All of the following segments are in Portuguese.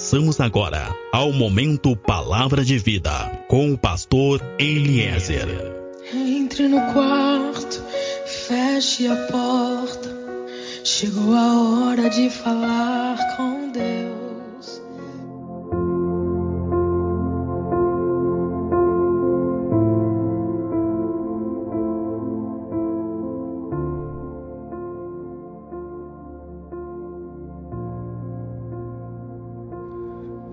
Passamos agora ao momento Palavra de Vida com o pastor Eliezer. Entre no quarto, feche a porta. Chegou a hora de falar com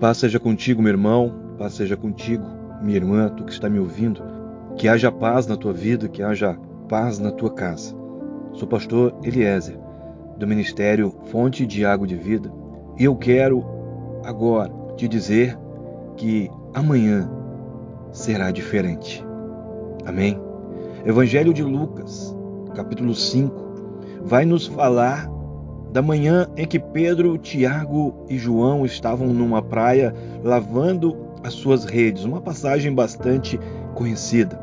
Paz seja contigo, meu irmão, paz seja contigo, minha irmã, tu que está me ouvindo. Que haja paz na tua vida, que haja paz na tua casa. Sou pastor Eliezer, do Ministério Fonte de Água de Vida, e eu quero agora te dizer que amanhã será diferente. Amém? Evangelho de Lucas, capítulo 5, vai nos falar da manhã em que Pedro, Tiago e João estavam numa praia lavando as suas redes, uma passagem bastante conhecida.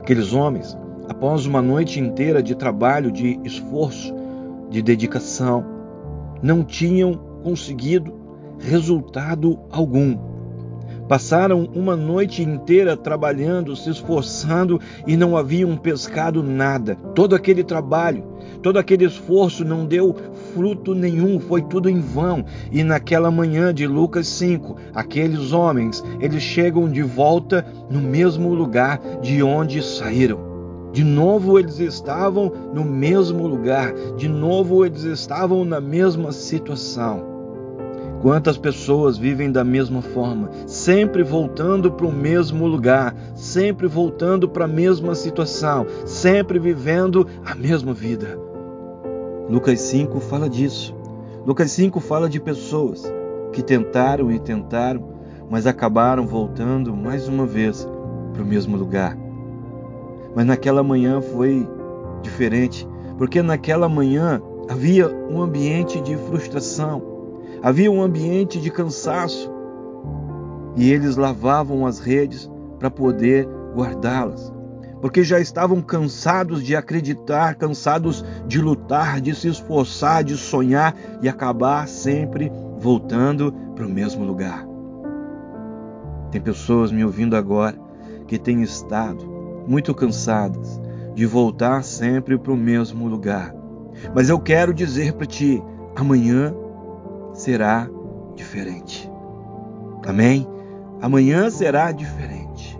Aqueles homens, após uma noite inteira de trabalho, de esforço, de dedicação, não tinham conseguido resultado algum. Passaram uma noite inteira trabalhando, se esforçando e não haviam pescado nada. Todo aquele trabalho, todo aquele esforço não deu fruto nenhum, foi tudo em vão. E naquela manhã de Lucas 5, aqueles homens, eles chegam de volta no mesmo lugar de onde saíram. De novo eles estavam no mesmo lugar, de novo eles estavam na mesma situação. Quantas pessoas vivem da mesma forma, sempre voltando para o mesmo lugar, sempre voltando para a mesma situação, sempre vivendo a mesma vida. Lucas 5 fala disso. Lucas 5 fala de pessoas que tentaram e tentaram, mas acabaram voltando mais uma vez para o mesmo lugar. Mas naquela manhã foi diferente, porque naquela manhã havia um ambiente de frustração, Havia um ambiente de cansaço e eles lavavam as redes para poder guardá-las, porque já estavam cansados de acreditar, cansados de lutar, de se esforçar, de sonhar e acabar sempre voltando para o mesmo lugar. Tem pessoas me ouvindo agora que têm estado muito cansadas de voltar sempre para o mesmo lugar. Mas eu quero dizer para ti, amanhã será diferente. Amém? Amanhã será diferente.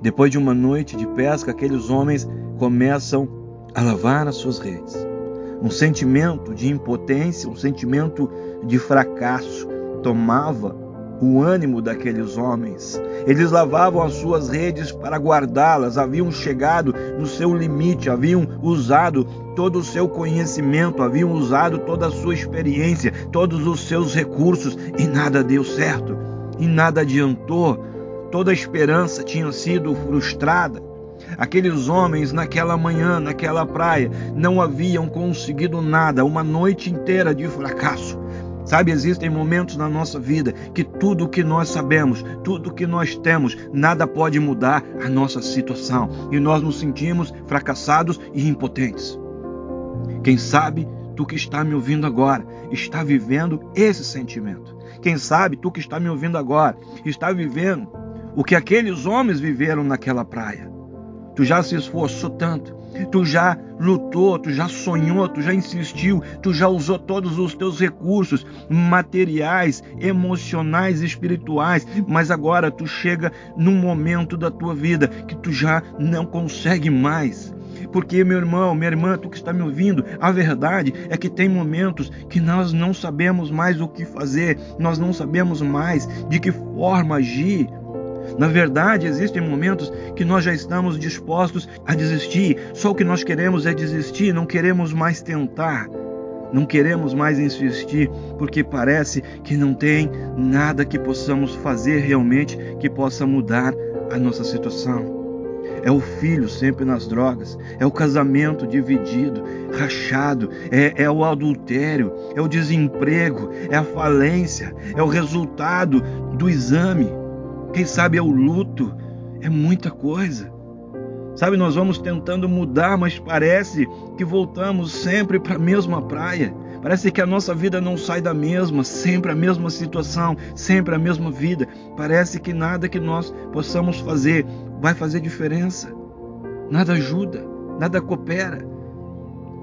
Depois de uma noite de pesca, aqueles homens começam a lavar as suas redes. Um sentimento de impotência, um sentimento de fracasso tomava o ânimo daqueles homens. Eles lavavam as suas redes para guardá-las, haviam chegado no seu limite, haviam usado todo o seu conhecimento, haviam usado toda a sua experiência, todos os seus recursos e nada deu certo, e nada adiantou. Toda a esperança tinha sido frustrada. Aqueles homens, naquela manhã, naquela praia, não haviam conseguido nada, uma noite inteira de fracasso. Sabe, existem momentos na nossa vida que tudo o que nós sabemos, tudo o que nós temos, nada pode mudar a nossa situação e nós nos sentimos fracassados e impotentes. Quem sabe tu que está me ouvindo agora está vivendo esse sentimento. Quem sabe tu que está me ouvindo agora está vivendo o que aqueles homens viveram naquela praia. Tu já se esforçou tanto, tu já lutou, tu já sonhou, tu já insistiu, tu já usou todos os teus recursos materiais, emocionais, espirituais, mas agora tu chega num momento da tua vida que tu já não consegue mais. Porque, meu irmão, minha irmã, tu que está me ouvindo, a verdade é que tem momentos que nós não sabemos mais o que fazer, nós não sabemos mais de que forma agir. Na verdade, existem momentos que nós já estamos dispostos a desistir, só o que nós queremos é desistir, não queremos mais tentar. Não queremos mais insistir porque parece que não tem nada que possamos fazer realmente que possa mudar a nossa situação. É o filho sempre nas drogas, é o casamento dividido, rachado, é, é o adultério, é o desemprego, é a falência, é o resultado do exame quem sabe é o luto, é muita coisa. Sabe, nós vamos tentando mudar, mas parece que voltamos sempre para a mesma praia. Parece que a nossa vida não sai da mesma, sempre a mesma situação, sempre a mesma vida. Parece que nada que nós possamos fazer vai fazer diferença. Nada ajuda, nada coopera.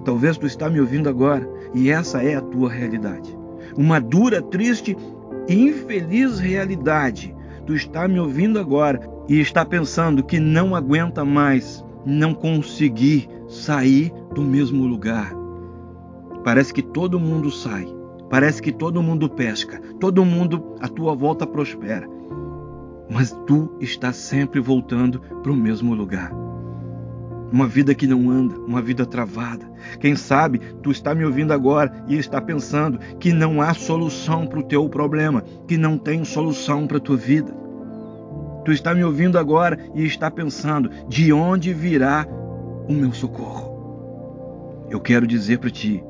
Talvez tu está me ouvindo agora e essa é a tua realidade. Uma dura, triste e infeliz realidade. Tu está me ouvindo agora e está pensando que não aguenta mais não conseguir sair do mesmo lugar. Parece que todo mundo sai, parece que todo mundo pesca, todo mundo à tua volta prospera, mas tu está sempre voltando para o mesmo lugar. Uma vida que não anda, uma vida travada. Quem sabe tu está me ouvindo agora e está pensando que não há solução para o teu problema, que não tem solução para a tua vida. Tu está me ouvindo agora e está pensando: de onde virá o meu socorro? Eu quero dizer para ti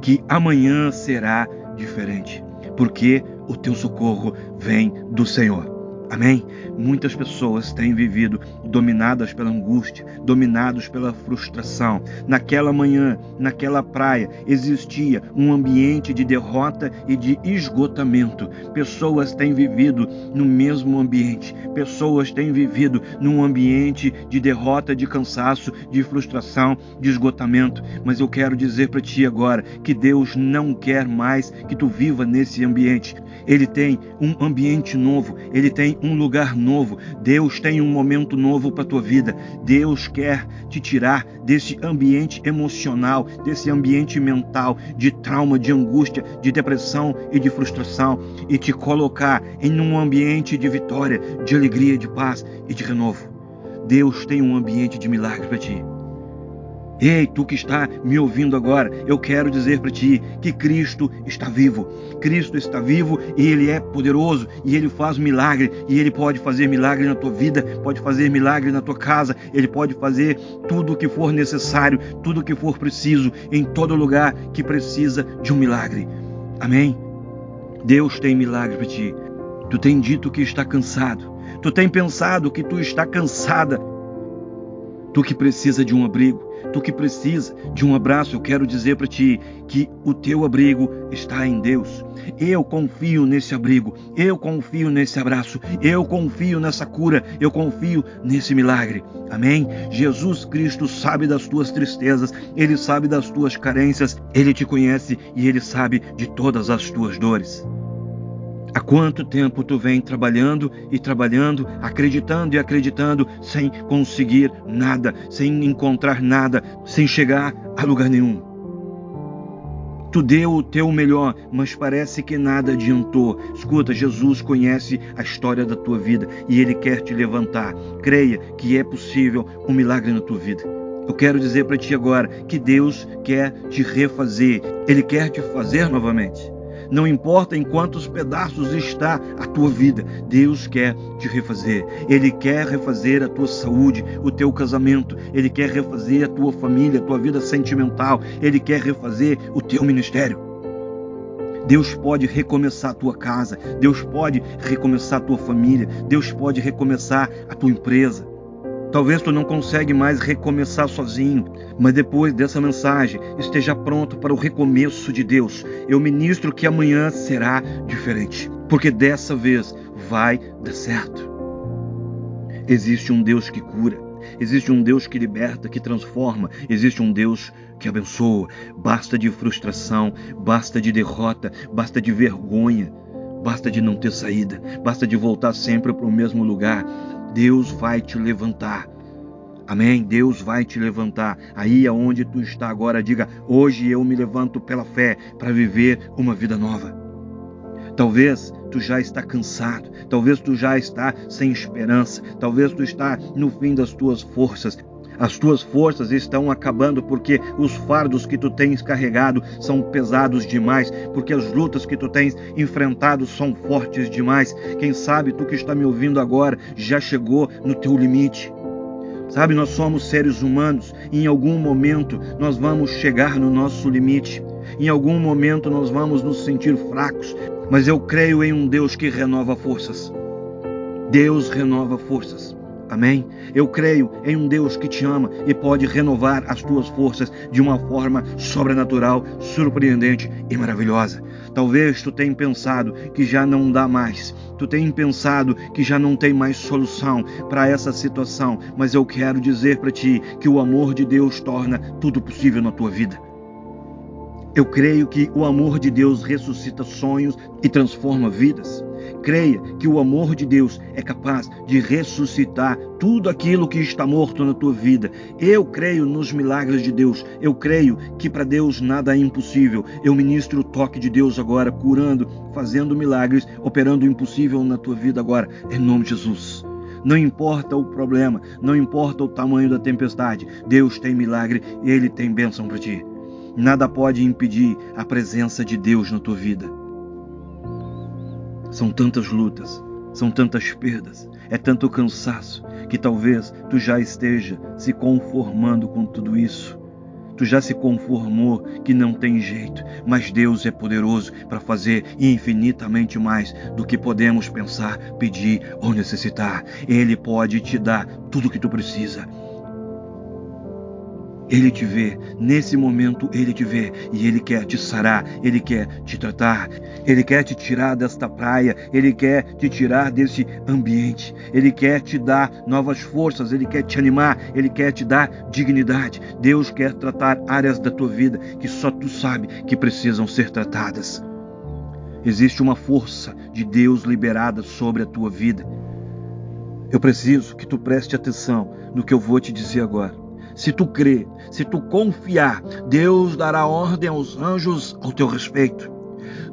que amanhã será diferente, porque o teu socorro vem do Senhor. Amém? Muitas pessoas têm vivido dominadas pela angústia, dominados pela frustração. Naquela manhã, naquela praia, existia um ambiente de derrota e de esgotamento. Pessoas têm vivido no mesmo ambiente. Pessoas têm vivido num ambiente de derrota, de cansaço, de frustração, de esgotamento. Mas eu quero dizer para ti agora que Deus não quer mais que tu viva nesse ambiente. Ele tem um ambiente novo, ele tem um lugar novo. Deus tem um momento novo para a tua vida. Deus quer te tirar desse ambiente emocional, desse ambiente mental de trauma, de angústia, de depressão e de frustração e te colocar em um ambiente de vitória, de alegria, de paz e de renovo. Deus tem um ambiente de milagre para ti. Ei, tu que está me ouvindo agora, eu quero dizer para ti que Cristo está vivo. Cristo está vivo e Ele é poderoso e Ele faz milagre e Ele pode fazer milagre na tua vida, pode fazer milagre na tua casa, Ele pode fazer tudo o que for necessário, tudo o que for preciso em todo lugar que precisa de um milagre. Amém? Deus tem milagre para ti. Tu tem dito que está cansado. Tu tem pensado que tu está cansada. Tu que precisa de um abrigo, Tu que precisa de um abraço, eu quero dizer para ti que o teu abrigo está em Deus. Eu confio nesse abrigo, eu confio nesse abraço, eu confio nessa cura, eu confio nesse milagre. Amém? Jesus Cristo sabe das tuas tristezas, ele sabe das tuas carências, ele te conhece e ele sabe de todas as tuas dores. Há quanto tempo tu vem trabalhando e trabalhando, acreditando e acreditando, sem conseguir nada, sem encontrar nada, sem chegar a lugar nenhum? Tu deu o teu melhor, mas parece que nada adiantou. Escuta, Jesus conhece a história da tua vida e ele quer te levantar. Creia que é possível um milagre na tua vida. Eu quero dizer para ti agora que Deus quer te refazer, ele quer te fazer novamente. Não importa em quantos pedaços está a tua vida, Deus quer te refazer. Ele quer refazer a tua saúde, o teu casamento, ele quer refazer a tua família, a tua vida sentimental, ele quer refazer o teu ministério. Deus pode recomeçar a tua casa, Deus pode recomeçar a tua família, Deus pode recomeçar a tua empresa. Talvez tu não consegue mais recomeçar sozinho, mas depois dessa mensagem esteja pronto para o recomeço de Deus. Eu ministro que amanhã será diferente, porque dessa vez vai dar certo. Existe um Deus que cura, existe um Deus que liberta, que transforma, existe um Deus que abençoa. Basta de frustração, basta de derrota, basta de vergonha, basta de não ter saída, basta de voltar sempre para o mesmo lugar Deus vai te levantar. Amém? Deus vai te levantar. Aí aonde tu está agora, diga: Hoje eu me levanto pela fé para viver uma vida nova. Talvez tu já está cansado, talvez tu já está sem esperança, talvez tu está no fim das tuas forças, as tuas forças estão acabando porque os fardos que tu tens carregado são pesados demais, porque as lutas que tu tens enfrentado são fortes demais. Quem sabe tu que está me ouvindo agora já chegou no teu limite. Sabe, nós somos seres humanos e em algum momento nós vamos chegar no nosso limite. Em algum momento nós vamos nos sentir fracos, mas eu creio em um Deus que renova forças. Deus renova forças. Amém? Eu creio em um Deus que te ama e pode renovar as tuas forças de uma forma sobrenatural, surpreendente e maravilhosa. Talvez tu tenha pensado que já não dá mais. Tu tenha pensado que já não tem mais solução para essa situação, mas eu quero dizer para ti que o amor de Deus torna tudo possível na tua vida. Eu creio que o amor de Deus ressuscita sonhos e transforma vidas. Creia que o amor de Deus é capaz de ressuscitar tudo aquilo que está morto na tua vida. Eu creio nos milagres de Deus. Eu creio que para Deus nada é impossível. Eu ministro o toque de Deus agora, curando, fazendo milagres, operando o impossível na tua vida agora, em nome de Jesus. Não importa o problema, não importa o tamanho da tempestade, Deus tem milagre e Ele tem bênção para ti. Nada pode impedir a presença de Deus na tua vida. São tantas lutas, são tantas perdas, é tanto cansaço que talvez tu já esteja se conformando com tudo isso. Tu já se conformou que não tem jeito, mas Deus é poderoso para fazer infinitamente mais do que podemos pensar, pedir ou necessitar. Ele pode te dar tudo o que tu precisa. Ele te vê, nesse momento ele te vê e ele quer te sarar, ele quer te tratar, ele quer te tirar desta praia, ele quer te tirar desse ambiente, ele quer te dar novas forças, ele quer te animar, ele quer te dar dignidade. Deus quer tratar áreas da tua vida que só tu sabe que precisam ser tratadas. Existe uma força de Deus liberada sobre a tua vida. Eu preciso que tu preste atenção no que eu vou te dizer agora. Se tu crer, se tu confiar, Deus dará ordem aos anjos ao teu respeito.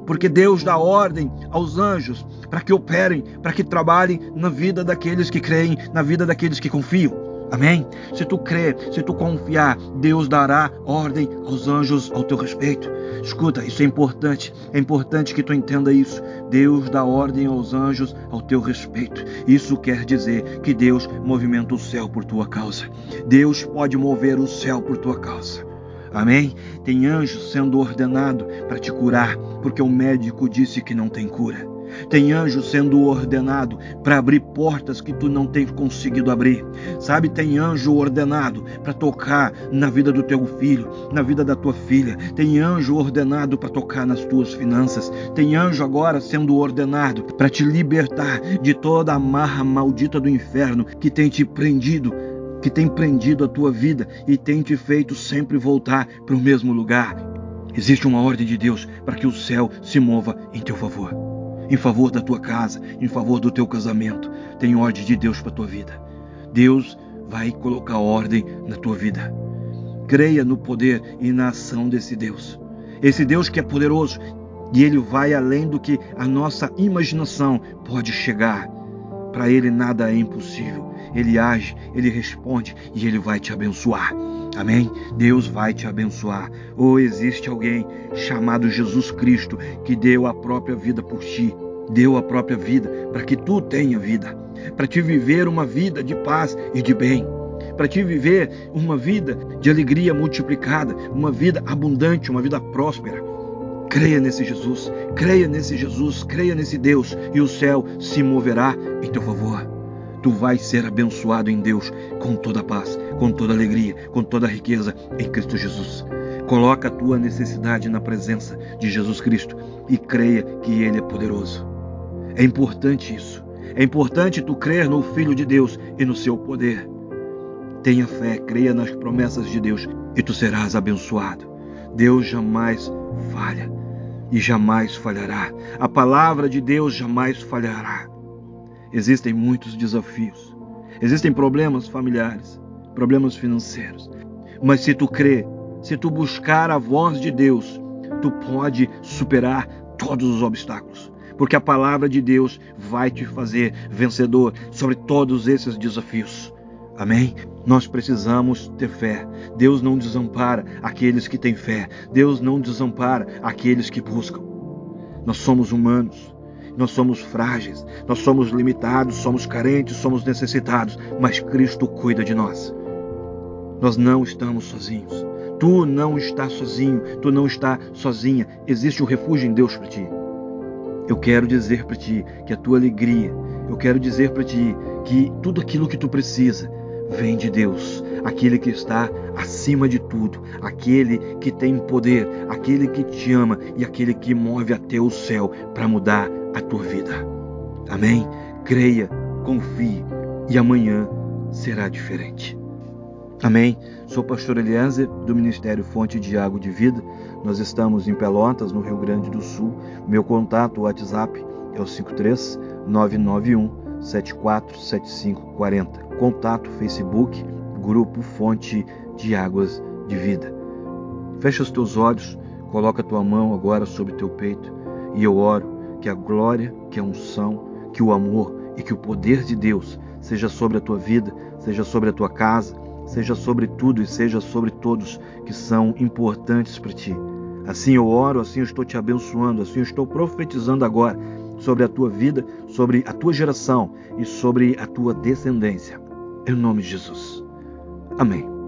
Porque Deus dá ordem aos anjos para que operem, para que trabalhem na vida daqueles que creem, na vida daqueles que confiam. Amém? Se tu crer, se tu confiar, Deus dará ordem aos anjos ao teu respeito. Escuta, isso é importante. É importante que tu entenda isso. Deus dá ordem aos anjos ao teu respeito. Isso quer dizer que Deus movimenta o céu por tua causa. Deus pode mover o céu por tua causa. Amém? Tem anjo sendo ordenado para te curar, porque o médico disse que não tem cura. Tem anjo sendo ordenado para abrir portas que tu não tens conseguido abrir. Sabe, tem anjo ordenado para tocar na vida do teu filho, na vida da tua filha. Tem anjo ordenado para tocar nas tuas finanças. Tem anjo agora sendo ordenado para te libertar de toda a marra maldita do inferno que tem te prendido que tem prendido a tua vida e tem te feito sempre voltar para o mesmo lugar. Existe uma ordem de Deus para que o céu se mova em teu favor em favor da tua casa, em favor do teu casamento. Tem ordem de Deus para a tua vida. Deus vai colocar ordem na tua vida. Creia no poder e na ação desse Deus. Esse Deus que é poderoso e ele vai além do que a nossa imaginação pode chegar. Para ele nada é impossível. Ele age, ele responde e ele vai te abençoar. Amém? Deus vai te abençoar. Ou existe alguém chamado Jesus Cristo que deu a própria vida por ti, deu a própria vida para que tu tenha vida, para te viver uma vida de paz e de bem, para te viver uma vida de alegria multiplicada, uma vida abundante, uma vida próspera. Creia nesse Jesus, creia nesse Jesus, creia nesse Deus e o céu se moverá em teu favor tu vais ser abençoado em Deus com toda a paz, com toda a alegria, com toda a riqueza em Cristo Jesus. Coloca a tua necessidade na presença de Jesus Cristo e creia que Ele é poderoso. É importante isso. É importante tu crer no Filho de Deus e no seu poder. Tenha fé, creia nas promessas de Deus e tu serás abençoado. Deus jamais falha e jamais falhará. A palavra de Deus jamais falhará. Existem muitos desafios. Existem problemas familiares, problemas financeiros. Mas se tu crê, se tu buscar a voz de Deus, tu pode superar todos os obstáculos. Porque a palavra de Deus vai te fazer vencedor sobre todos esses desafios. Amém? Nós precisamos ter fé. Deus não desampara aqueles que têm fé. Deus não desampara aqueles que buscam. Nós somos humanos. Nós somos frágeis, nós somos limitados, somos carentes, somos necessitados, mas Cristo cuida de nós. Nós não estamos sozinhos. Tu não estás sozinho, tu não estás sozinha. Existe um refúgio em Deus para ti. Eu quero dizer para ti que a tua alegria, eu quero dizer para ti que tudo aquilo que tu precisa vem de Deus, aquele que está acima de tudo, aquele que tem poder, aquele que te ama e aquele que move até o céu para mudar a tua vida. Amém? Creia, confie e amanhã será diferente. Amém? Sou o pastor Eliezer do Ministério Fonte de Água de Vida. Nós estamos em Pelotas, no Rio Grande do Sul. Meu contato, WhatsApp, é o 53 991 747540. Contato Facebook, Grupo Fonte de Águas de Vida. Fecha os teus olhos, coloca a tua mão agora sobre o teu peito e eu oro que a glória, que a unção, que o amor e que o poder de Deus seja sobre a tua vida, seja sobre a tua casa, seja sobre tudo e seja sobre todos que são importantes para ti. Assim eu oro, assim eu estou te abençoando, assim eu estou profetizando agora sobre a tua vida, sobre a tua geração e sobre a tua descendência. Em nome de Jesus. Amém.